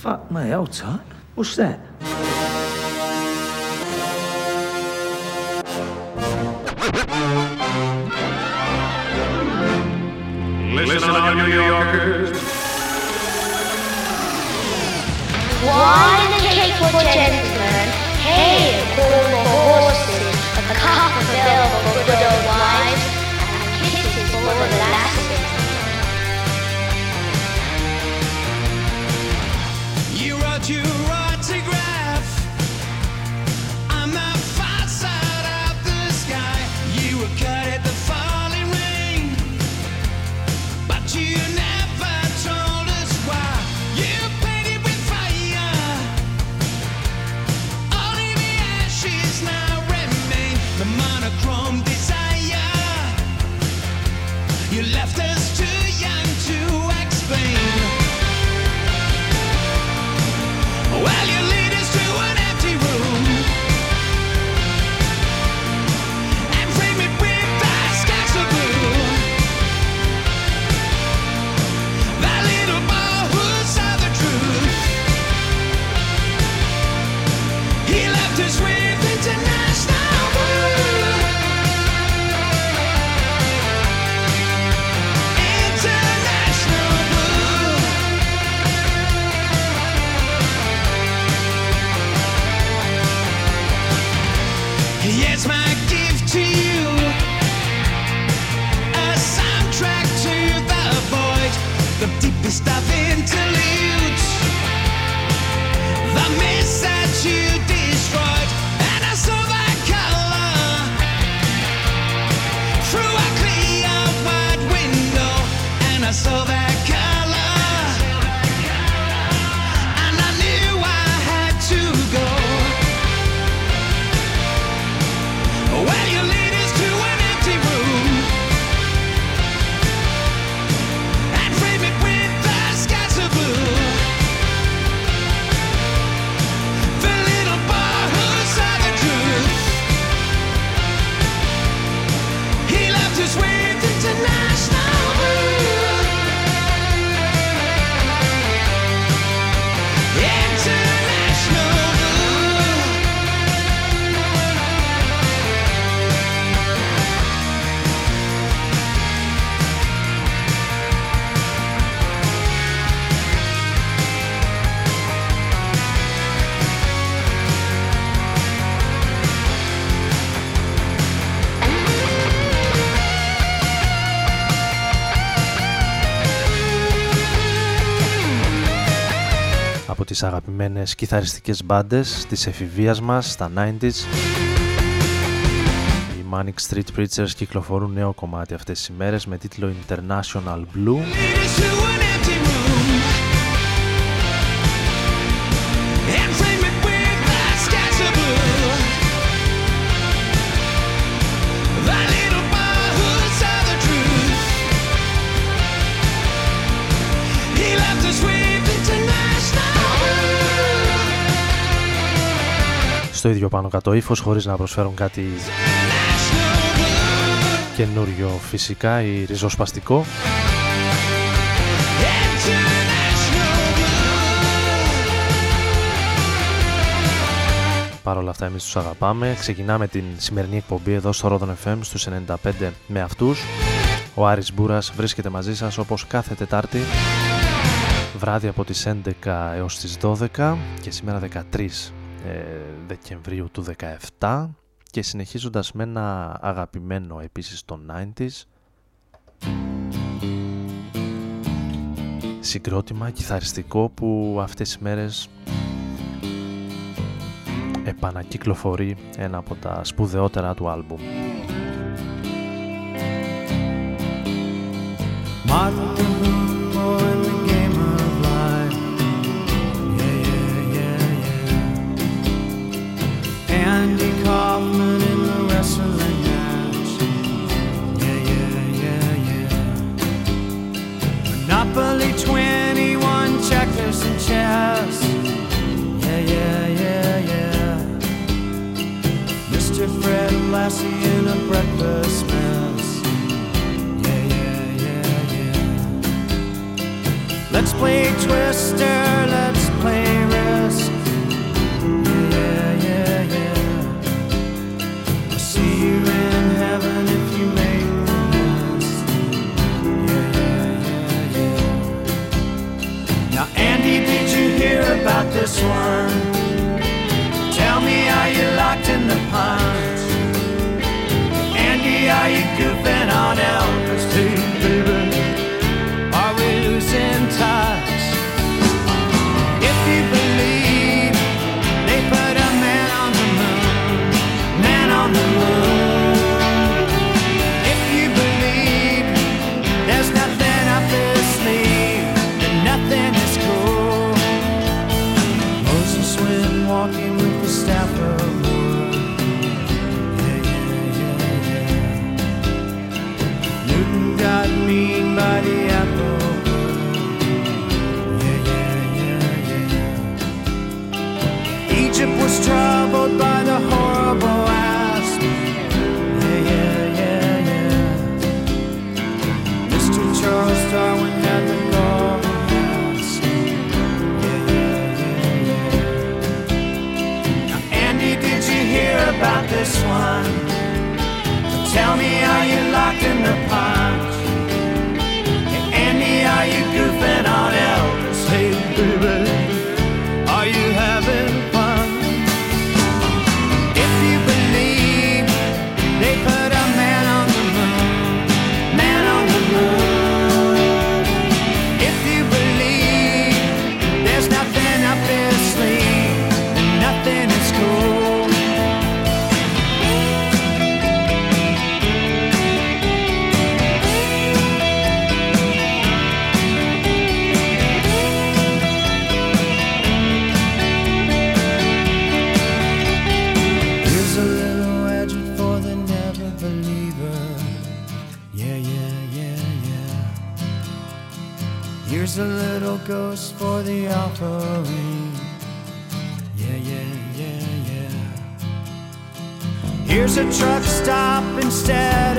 Fuck me, hold tight. What's that? Listen, on, New Yorkers. Wine and cake for gentlemen, hay and corn for horses, a cup of ale for good old wives, and kisses for the esta vez. Αγαπημένες κιθαριστικές μπάντες της εφηβείας μας στα 90s. Οι Manic Street Preachers κυκλοφορούν νέο κομμάτι αυτές τις ημέρες με τίτλο International Blue. Στο ίδιο πάνω κάτω ύφος χωρίς να προσφέρουν κάτι International blue. καινούριο φυσικά ή ριζοσπαστικό. International blue. Παρ' όλα αυτά εμείς τους αγαπάμε. Ξεκινάμε την σημερινή εκπομπή εδώ στο Rodon FM στους 95 με αυτούς. Ο Άρης Μπούρας βρίσκεται μαζί σας όπως κάθε Τετάρτη βράδυ από τις 11 έως τις 12 και σήμερα 13 ε, Δεκεμβρίου του 17 και συνεχίζοντας με ένα αγαπημένο επίσης των 90s συγκρότημα κιθαριστικό που αυτές τις μέρες επανακυκλοφορεί ένα από τα σπουδαιότερα του άλμπουμ. Martin Kaufman in the wrestling match. Yeah, yeah, yeah, yeah. Monopoly 21 checkers and chess. Yeah, yeah, yeah, yeah. Mr. Fred Lassie in a breakfast mess. Yeah, yeah, yeah, yeah. Let's play Twister, let's play ghost for the offering. Yeah, yeah, yeah, yeah. Here's a truck stop instead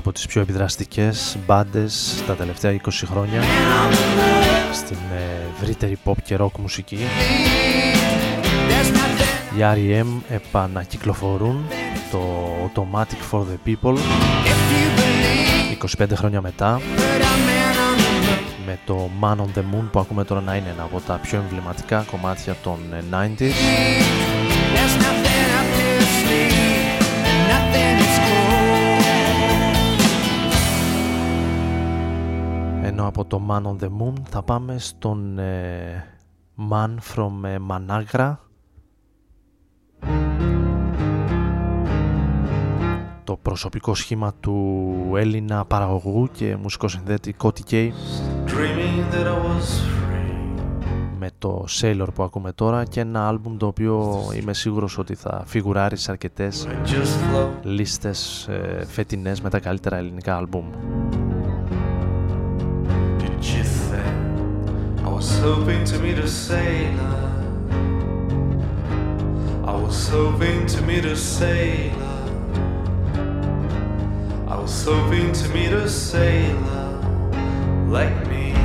από τις πιο επιδραστικές μπάντες τα τελευταία 20 χρόνια στην ε, ευρύτερη pop και rock μουσική. there's nothing Οι R.E.M. επανακυκλοφορούν το Automatic for the People if you believe 25 χρόνια μετά put a man on the moon. με το Man on the Moon που ακούμε τώρα να είναι ένα από τα πιο εμβληματικά κομμάτια των ε, 90s ενώ από το Man on the Moon θα πάμε στον ε, Man from ε, Managra το προσωπικό σχήμα του Έλληνα παραγωγού και μουσικοσυνδέτη Κώτη Κέι Dreaming that I was free. με το Sailor που ακούμε τώρα και ένα άλμπουμ το οποίο είμαι σίγουρος ότι θα φιγουράρεις σε αρκετές I just flow. λίστες ε, φετινές με τα καλύτερα ελληνικά άλμπουμ. Was hoping to meet a sailor? I was hoping to meet a sailor. I was hoping to meet a sailor like me.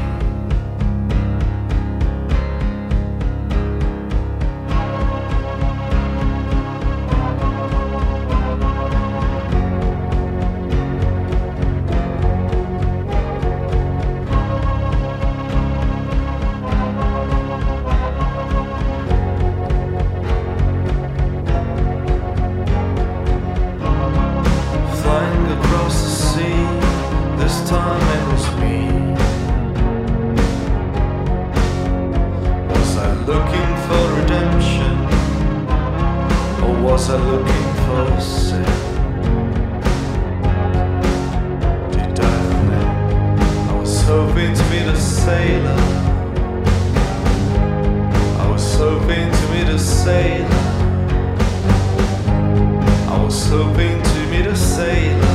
This time it was me. Was I looking for redemption? Or was I looking for sin? Did I think I was hoping to meet a sailor? I was hoping to meet a sailor. I was hoping to meet a sailor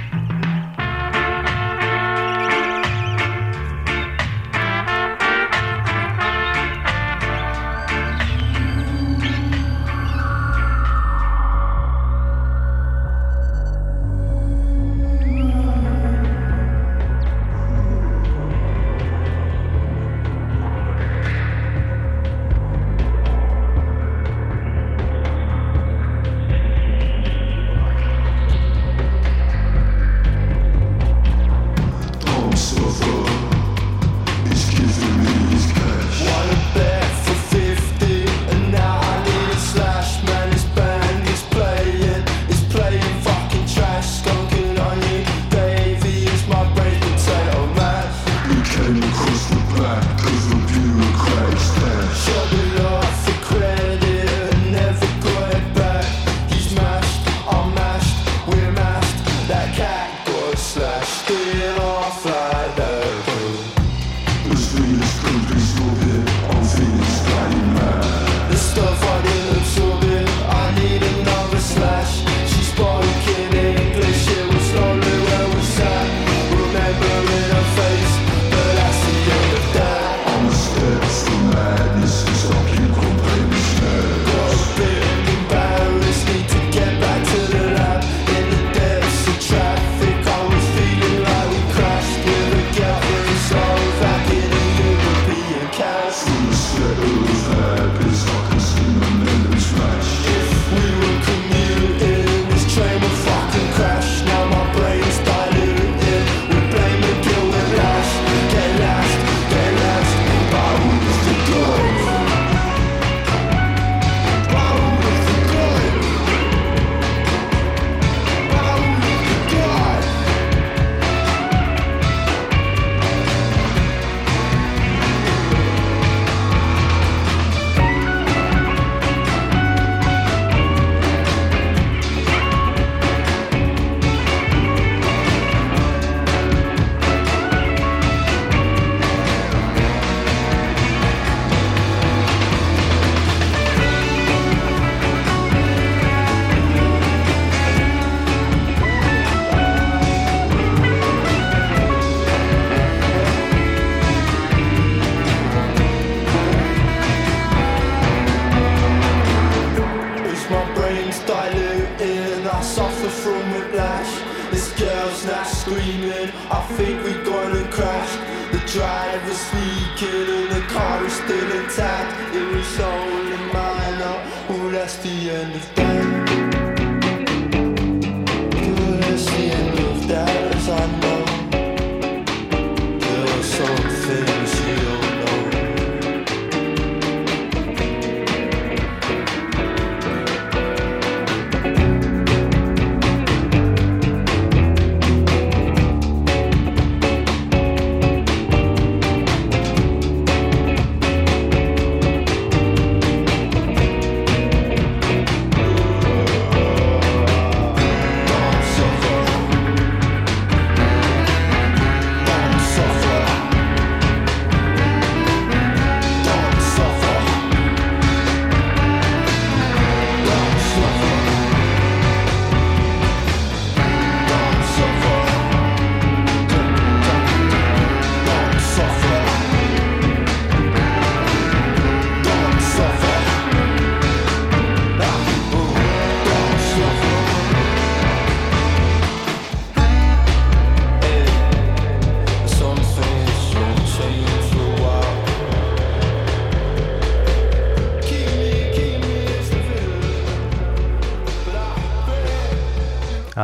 driver's speaking and the car is still intact.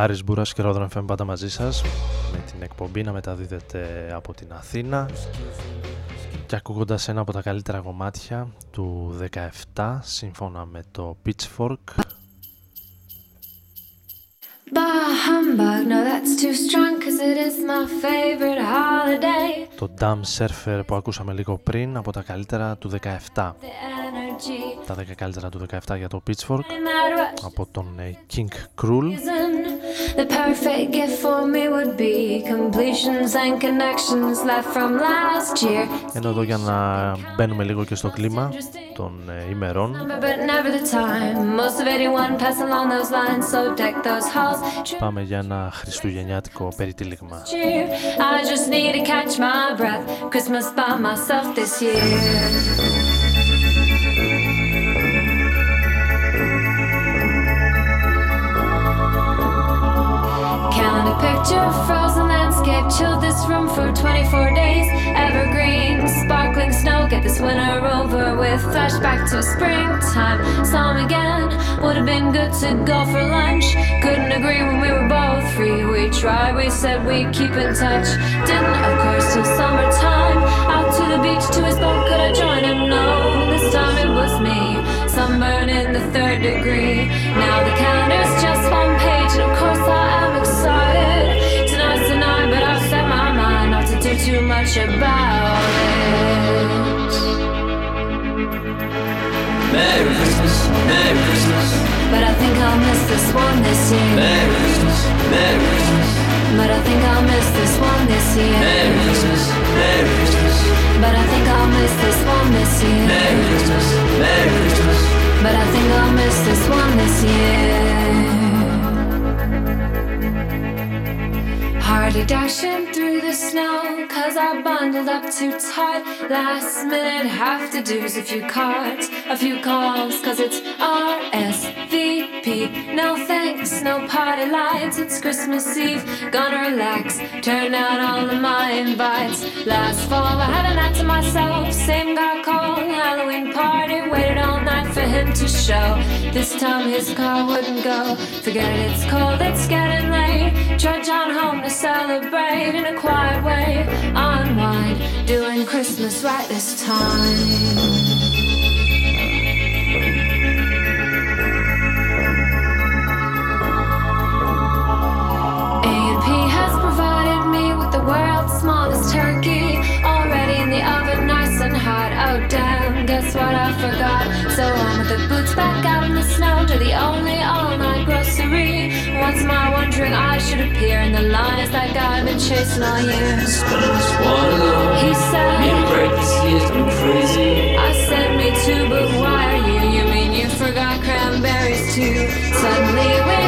Άρης Μπούρας και Ρόδρον FM πάντα μαζί σας με την εκπομπή να μεταδίδεται από την Αθήνα. Και ακούγοντας ένα από τα καλύτερα κομμάτια του 17 σύμφωνα με το Pitchfork. Το Dumb Surfer που ακούσαμε λίγο πριν από τα καλύτερα του 17 Τα 10 καλύτερα του 17 για το Pitchfork από τον ε, King Cruel The perfect gift for me would be completions and connections left from last year. Ενώ εδώ για να μπαίνουμε λίγο και στο κλίμα των ε, ημερών But never the time. Most of anyone pass along those lines, so deck those halls. πάμε για ένα χριστουγεννιάτικο περιτύλιγμα. Cheer. I just need to catch my breath. Christmas by myself this year. Picture, frozen landscape, chilled this room for 24 days. Evergreen, sparkling snow, get this winter over with. Flashback to springtime, saw him again. Would have been good to go for lunch. Couldn't agree when we were both free. We tried, we said we'd keep in touch. Didn't, of course, till summertime. Out to the beach, to his boat, could I join him? No, this time it was me. Sunburn in the third degree. Now the calendar's just one page, and of course I too much about it. Merry Christmas, Merry Christmas, But I think I'll miss this one this year. Merry Christmas, Merry Christmas, But I think I'll miss this one this year. Merry Christmas, Merry Christmas, But I think I'll miss this one this year. Merry Christmas, Merry Christmas. But I think I'll miss this one this year. Hardly dashing through the snow, cause I bundled up too tight. Last minute, have to do's a few cards, a few calls, cause it's RSVP. No thanks, no party lights, it's Christmas Eve. Gonna relax, turn out all of my invites. Last fall, I had a night to myself, same guy called, Halloween party, waited all night for him to show. This time his car wouldn't go. Forget it, it's cold, it's getting late. Trudge on home to celebrate in a quiet way. Unwind, doing Christmas right this time. The world's smallest turkey. Already in the oven, nice and hot. Oh damn, guess what I forgot? So on with the boots back out in the snow to the only all-night grocery. Once my wondering I should appear in the lines that I've been chasing all year. Just wanna. He said, Me to break this year's been crazy. I said me too, but why are you? You mean you forgot cranberries too? Suddenly we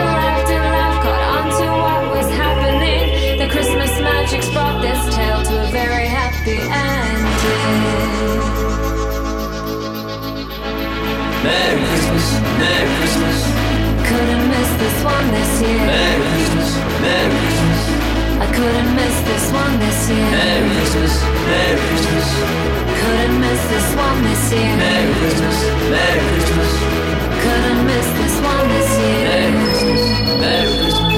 Merry Christmas, Merry Christmas, Couldn't miss this one this year. Merry Christmas, Merry Christmas, I couldn't miss this one this year. Merry Christmas, Merry Christmas, Couldn't miss this one this year. Merry Christmas, Merry Christmas, Couldn't miss this one this year. Merry Christmas, Merry Christmas,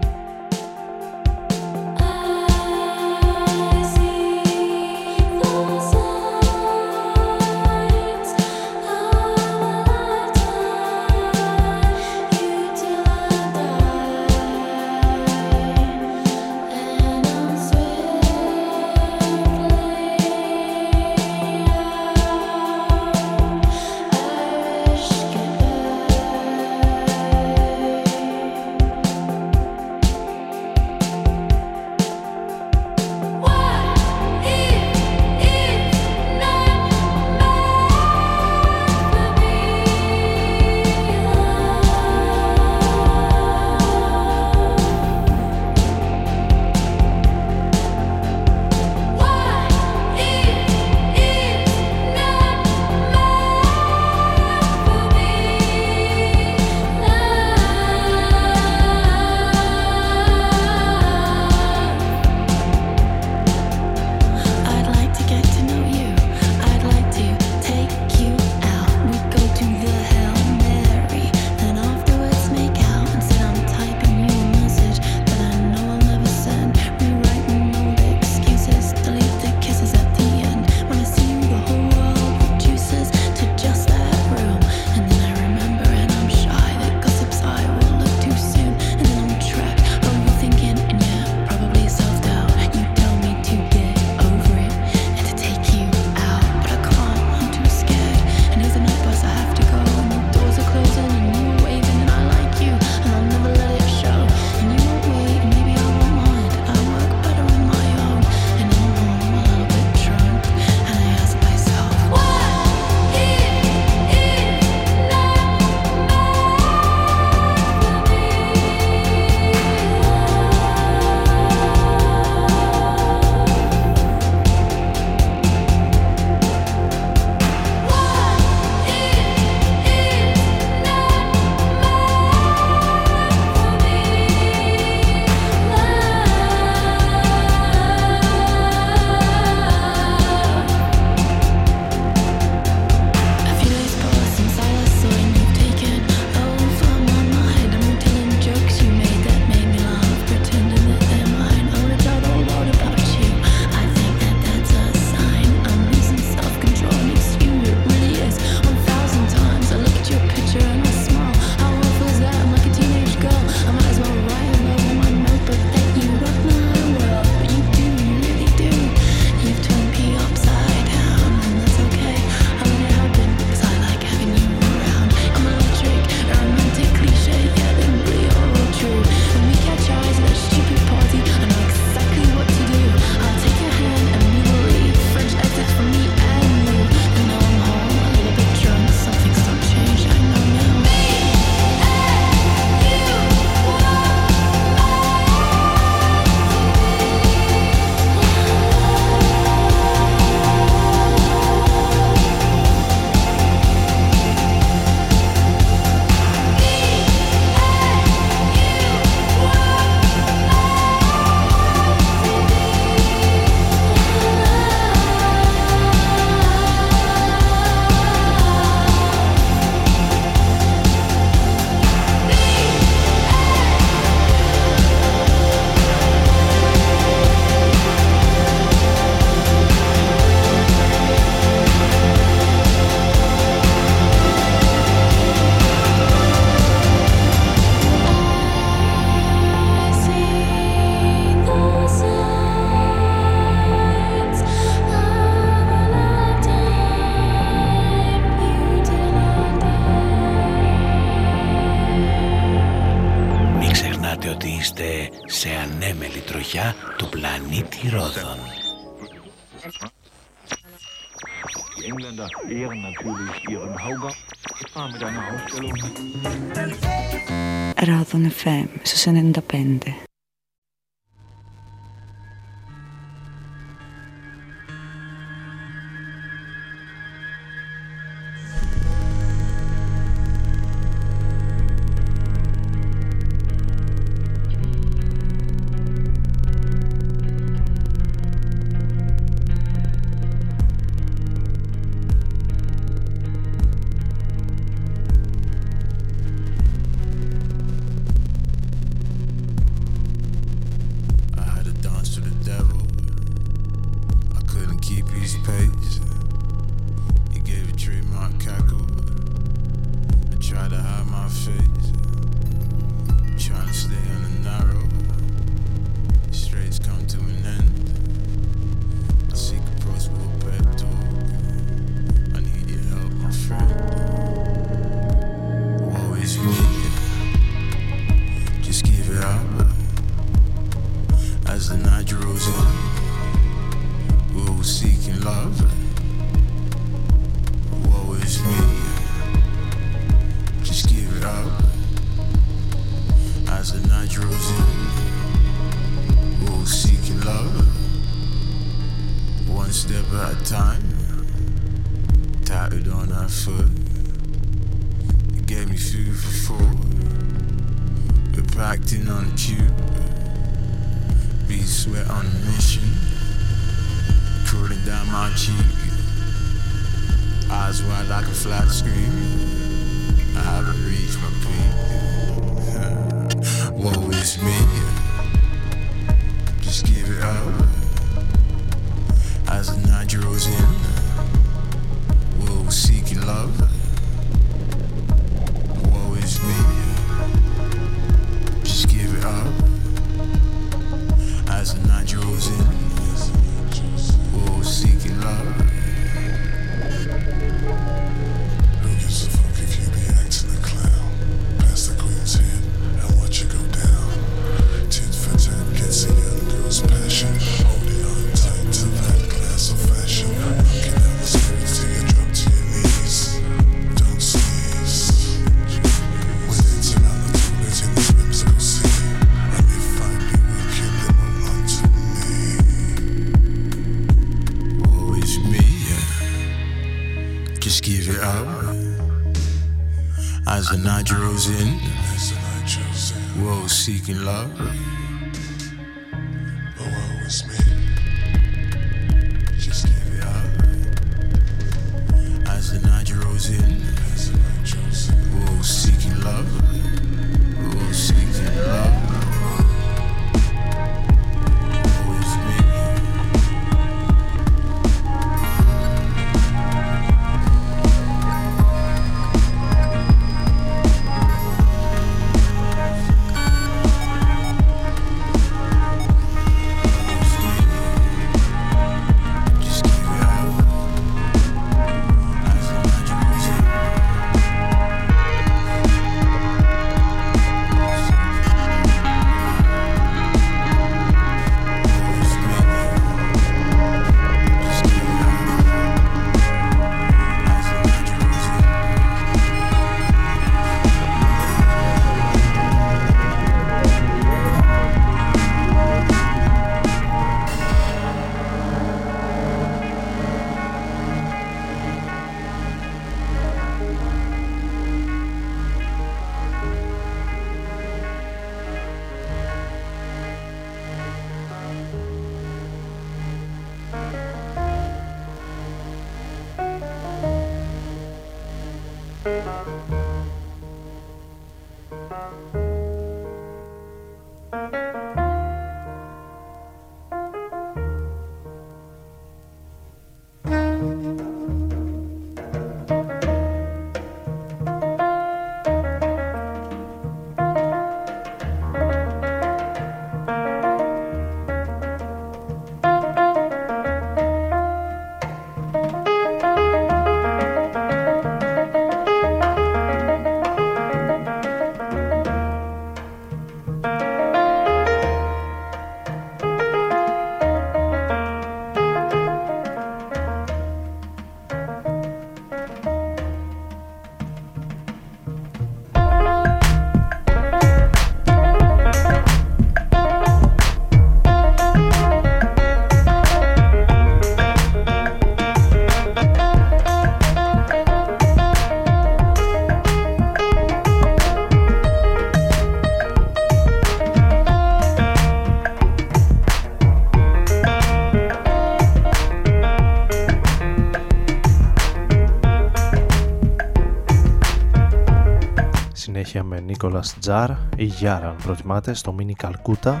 συνέχεια με Νίκολας Τζάρ. Ή Γιάρα αν προτιμάτε στο Μίνι Καλκούτα.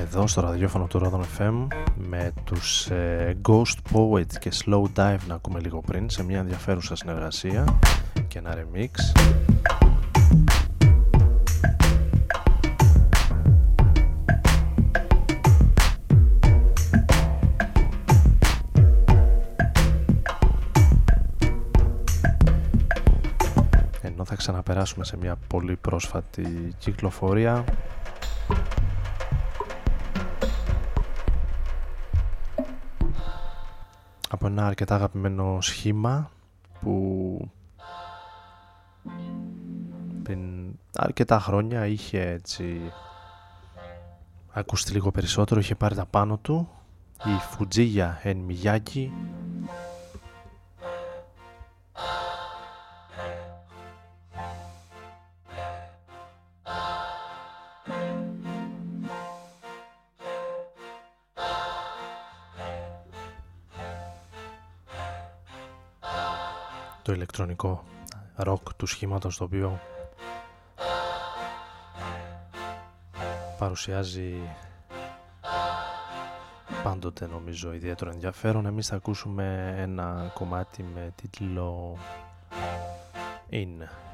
Εδώ στο ραδιόφωνο του Rodon FM με τους ε, Ghost Poet και Slow Dive να ακούμε λίγο πριν σε μια ενδιαφέρουσα συνεργασία και ένα remix ενώ θα ξαναπεράσουμε σε μια πολύ πρόσφατη κυκλοφορία. Από ένα αρκετά αγαπημένο σχήμα που πριν αρκετά χρόνια είχε έτσι ακουστεί λίγο περισσότερο, είχε πάρει τα πάνω του η Φουτζίγια Εν Μιγιάκη το ηλεκτρονικό ροκ του σχήματος το οποίο παρουσιάζει πάντοτε νομίζω ιδιαίτερο ενδιαφέρον. Εμείς θα ακούσουμε ένα κομμάτι με τίτλο In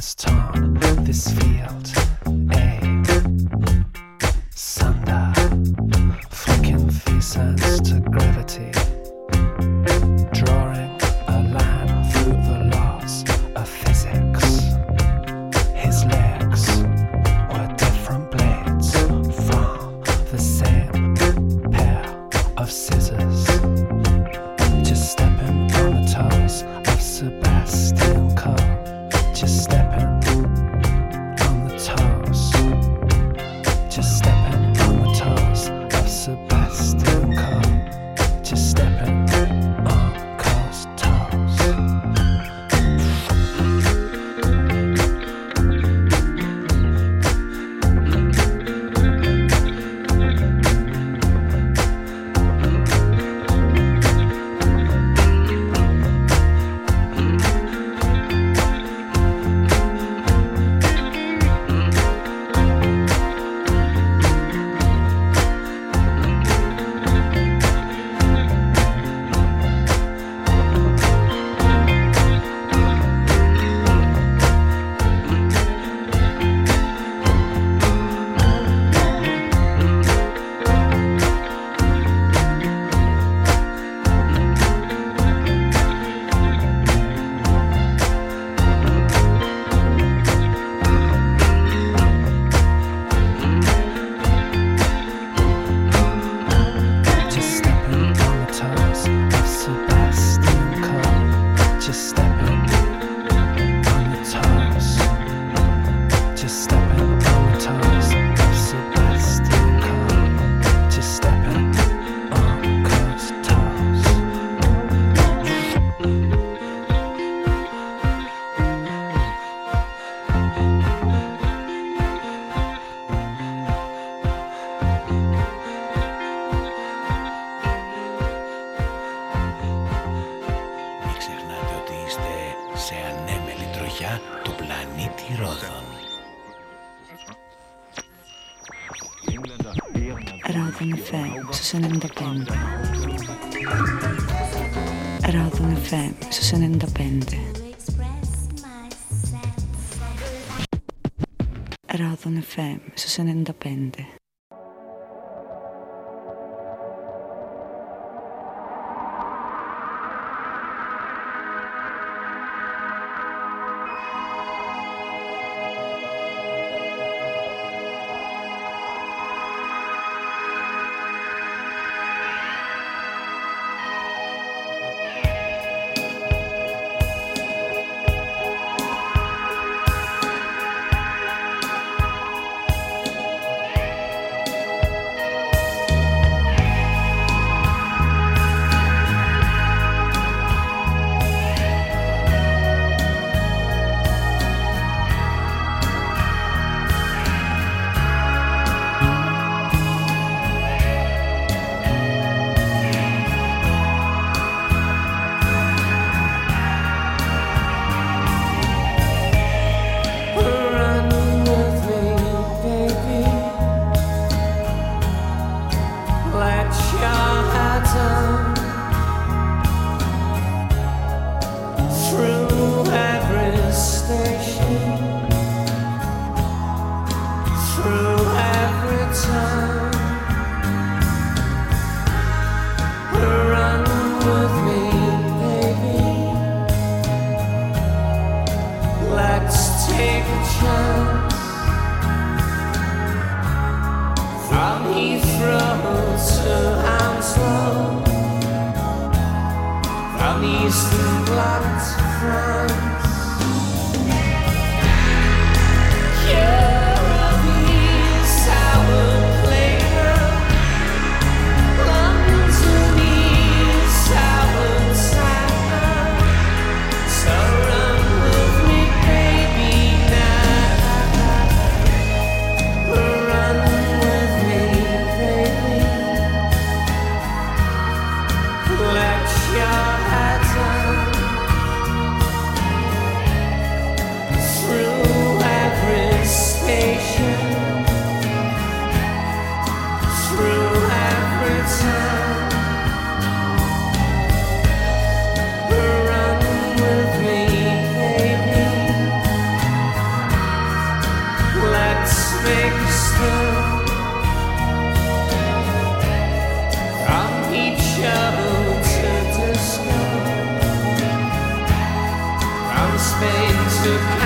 has torn this field 95. καλά step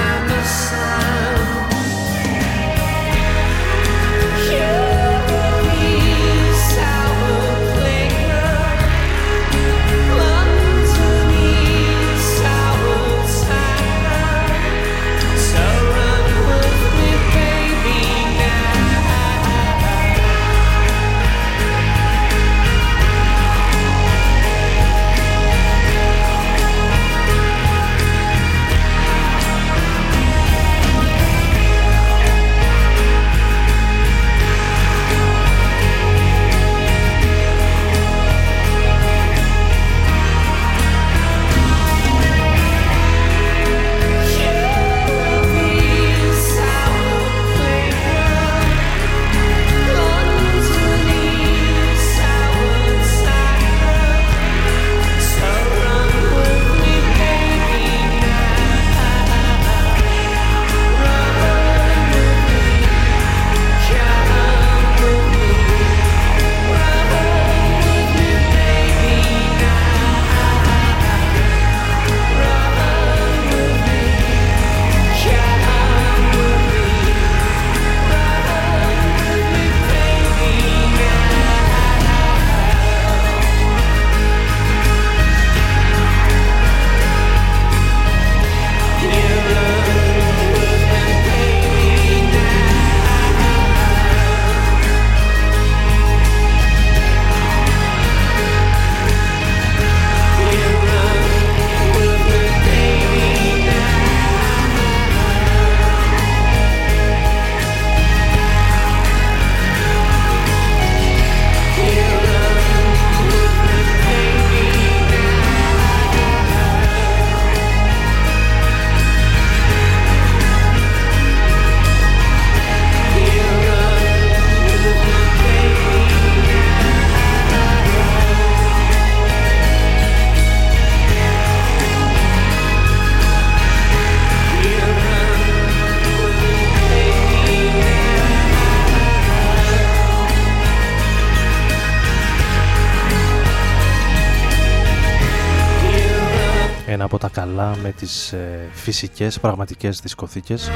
με τις ε, φυσικές, πραγματικές δισκοθήκες.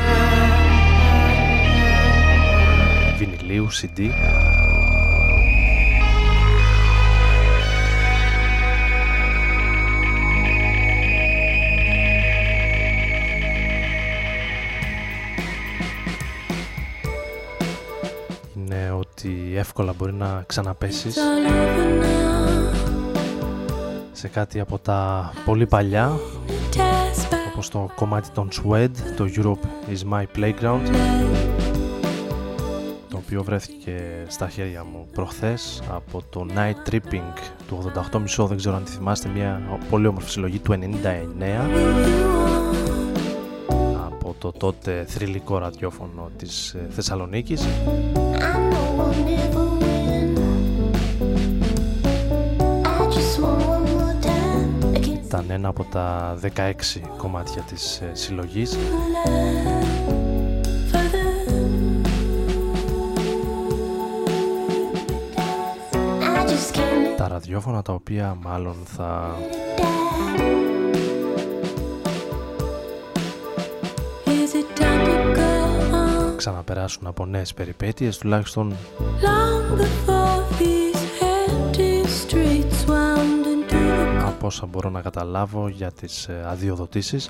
Βινιλίου, CD είναι ότι εύκολα μπορεί να ξαναπέσεις σε κάτι από τα πολύ παλιά όπως το κομμάτι των Swed, το Europe is my playground το οποίο βρέθηκε στα χέρια μου προχθές από το Night Tripping του 88 δεν ξέρω αν τη θυμάστε μια πολύ όμορφη συλλογή του 99 από το τότε θρηλυκό ραδιόφωνο της ε, Θεσσαλονίκης ήταν ένα από τα 16 κομμάτια της ε, συλλογής. Τα ραδιόφωνα τα οποία μάλλον θα ξαναπεράσουν από νέες περιπέτειες τουλάχιστον όσα μπορώ να καταλάβω για τις ε, αδειοδοτήσεις.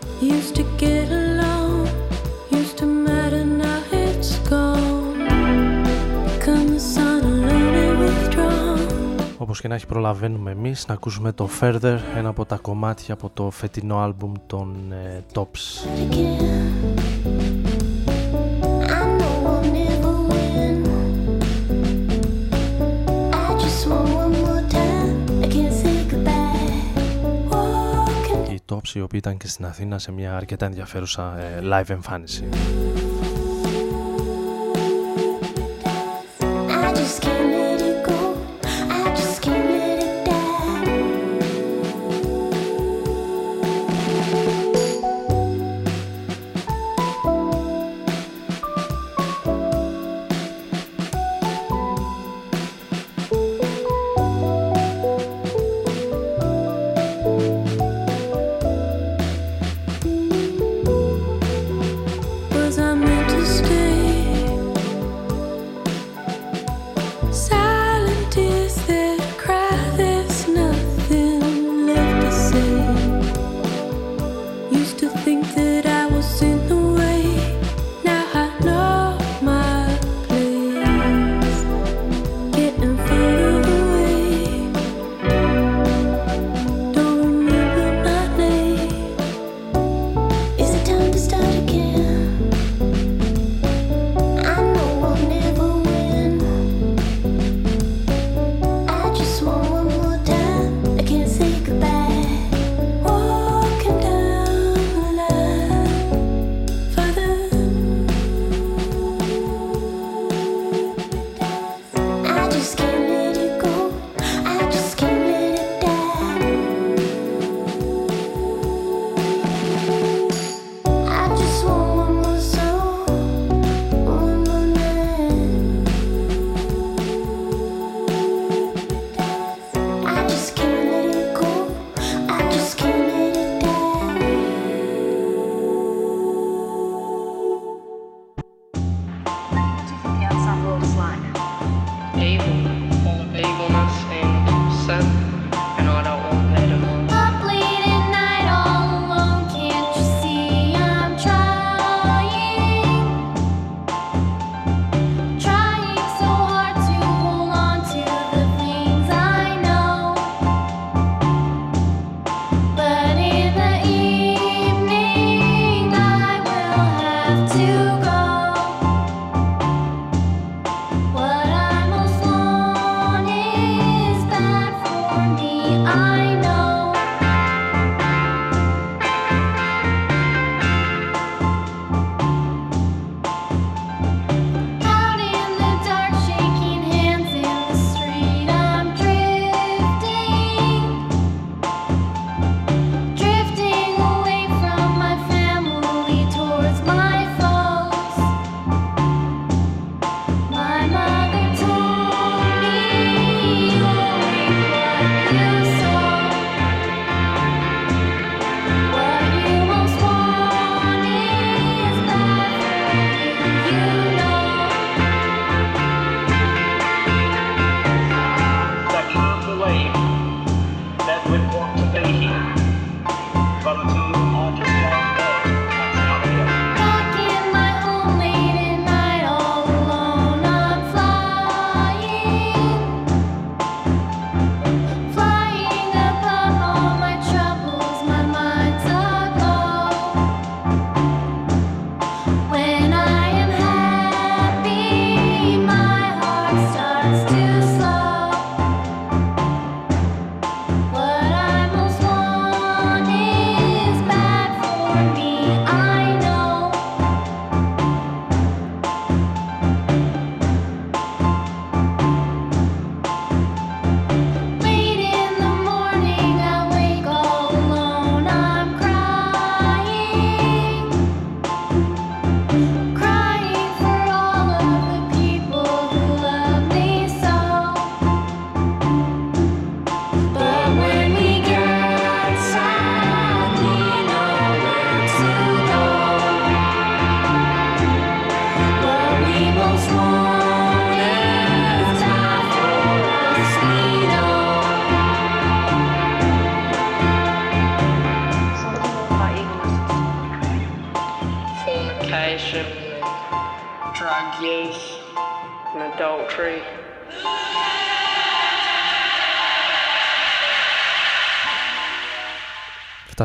Όπως και να έχει προλαβαίνουμε εμείς να ακούσουμε το Further, ένα από τα κομμάτια από το φετινό άλμπουμ των ε, Tops. Οι Tops οι οποίοι ήταν και στην Αθήνα σε μια αρκετά ενδιαφέρουσα ε, live εμφάνιση.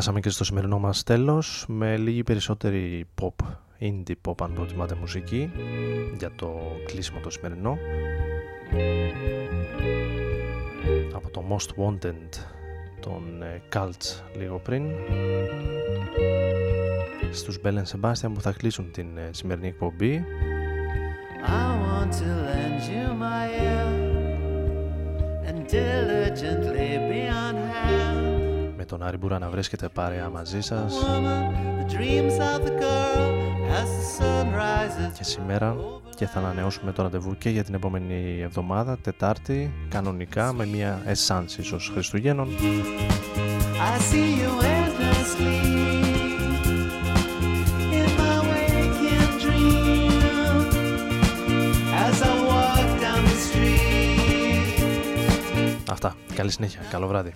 φτάσαμε και στο σημερινό μας τέλος με λίγη περισσότερη pop, indie pop αν προτιμάτε μουσική για το κλείσιμο το σημερινό. Από το Most Wanted των ε, Cults λίγο πριν. Στους Bell Sebastian που θα κλείσουν την ε, σημερινή εκπομπή. I want to lend you my ear and diligently be on hand τον Άρη Μπούρα να βρίσκεται παρέα μαζί σας και σήμερα και θα ανανεώσουμε το ραντεβού και για την επόμενη εβδομάδα, Τετάρτη, κανονικά με μια εσάνς ίσως Χριστουγέννων. Αυτά. Καλή συνέχεια. Καλό βράδυ.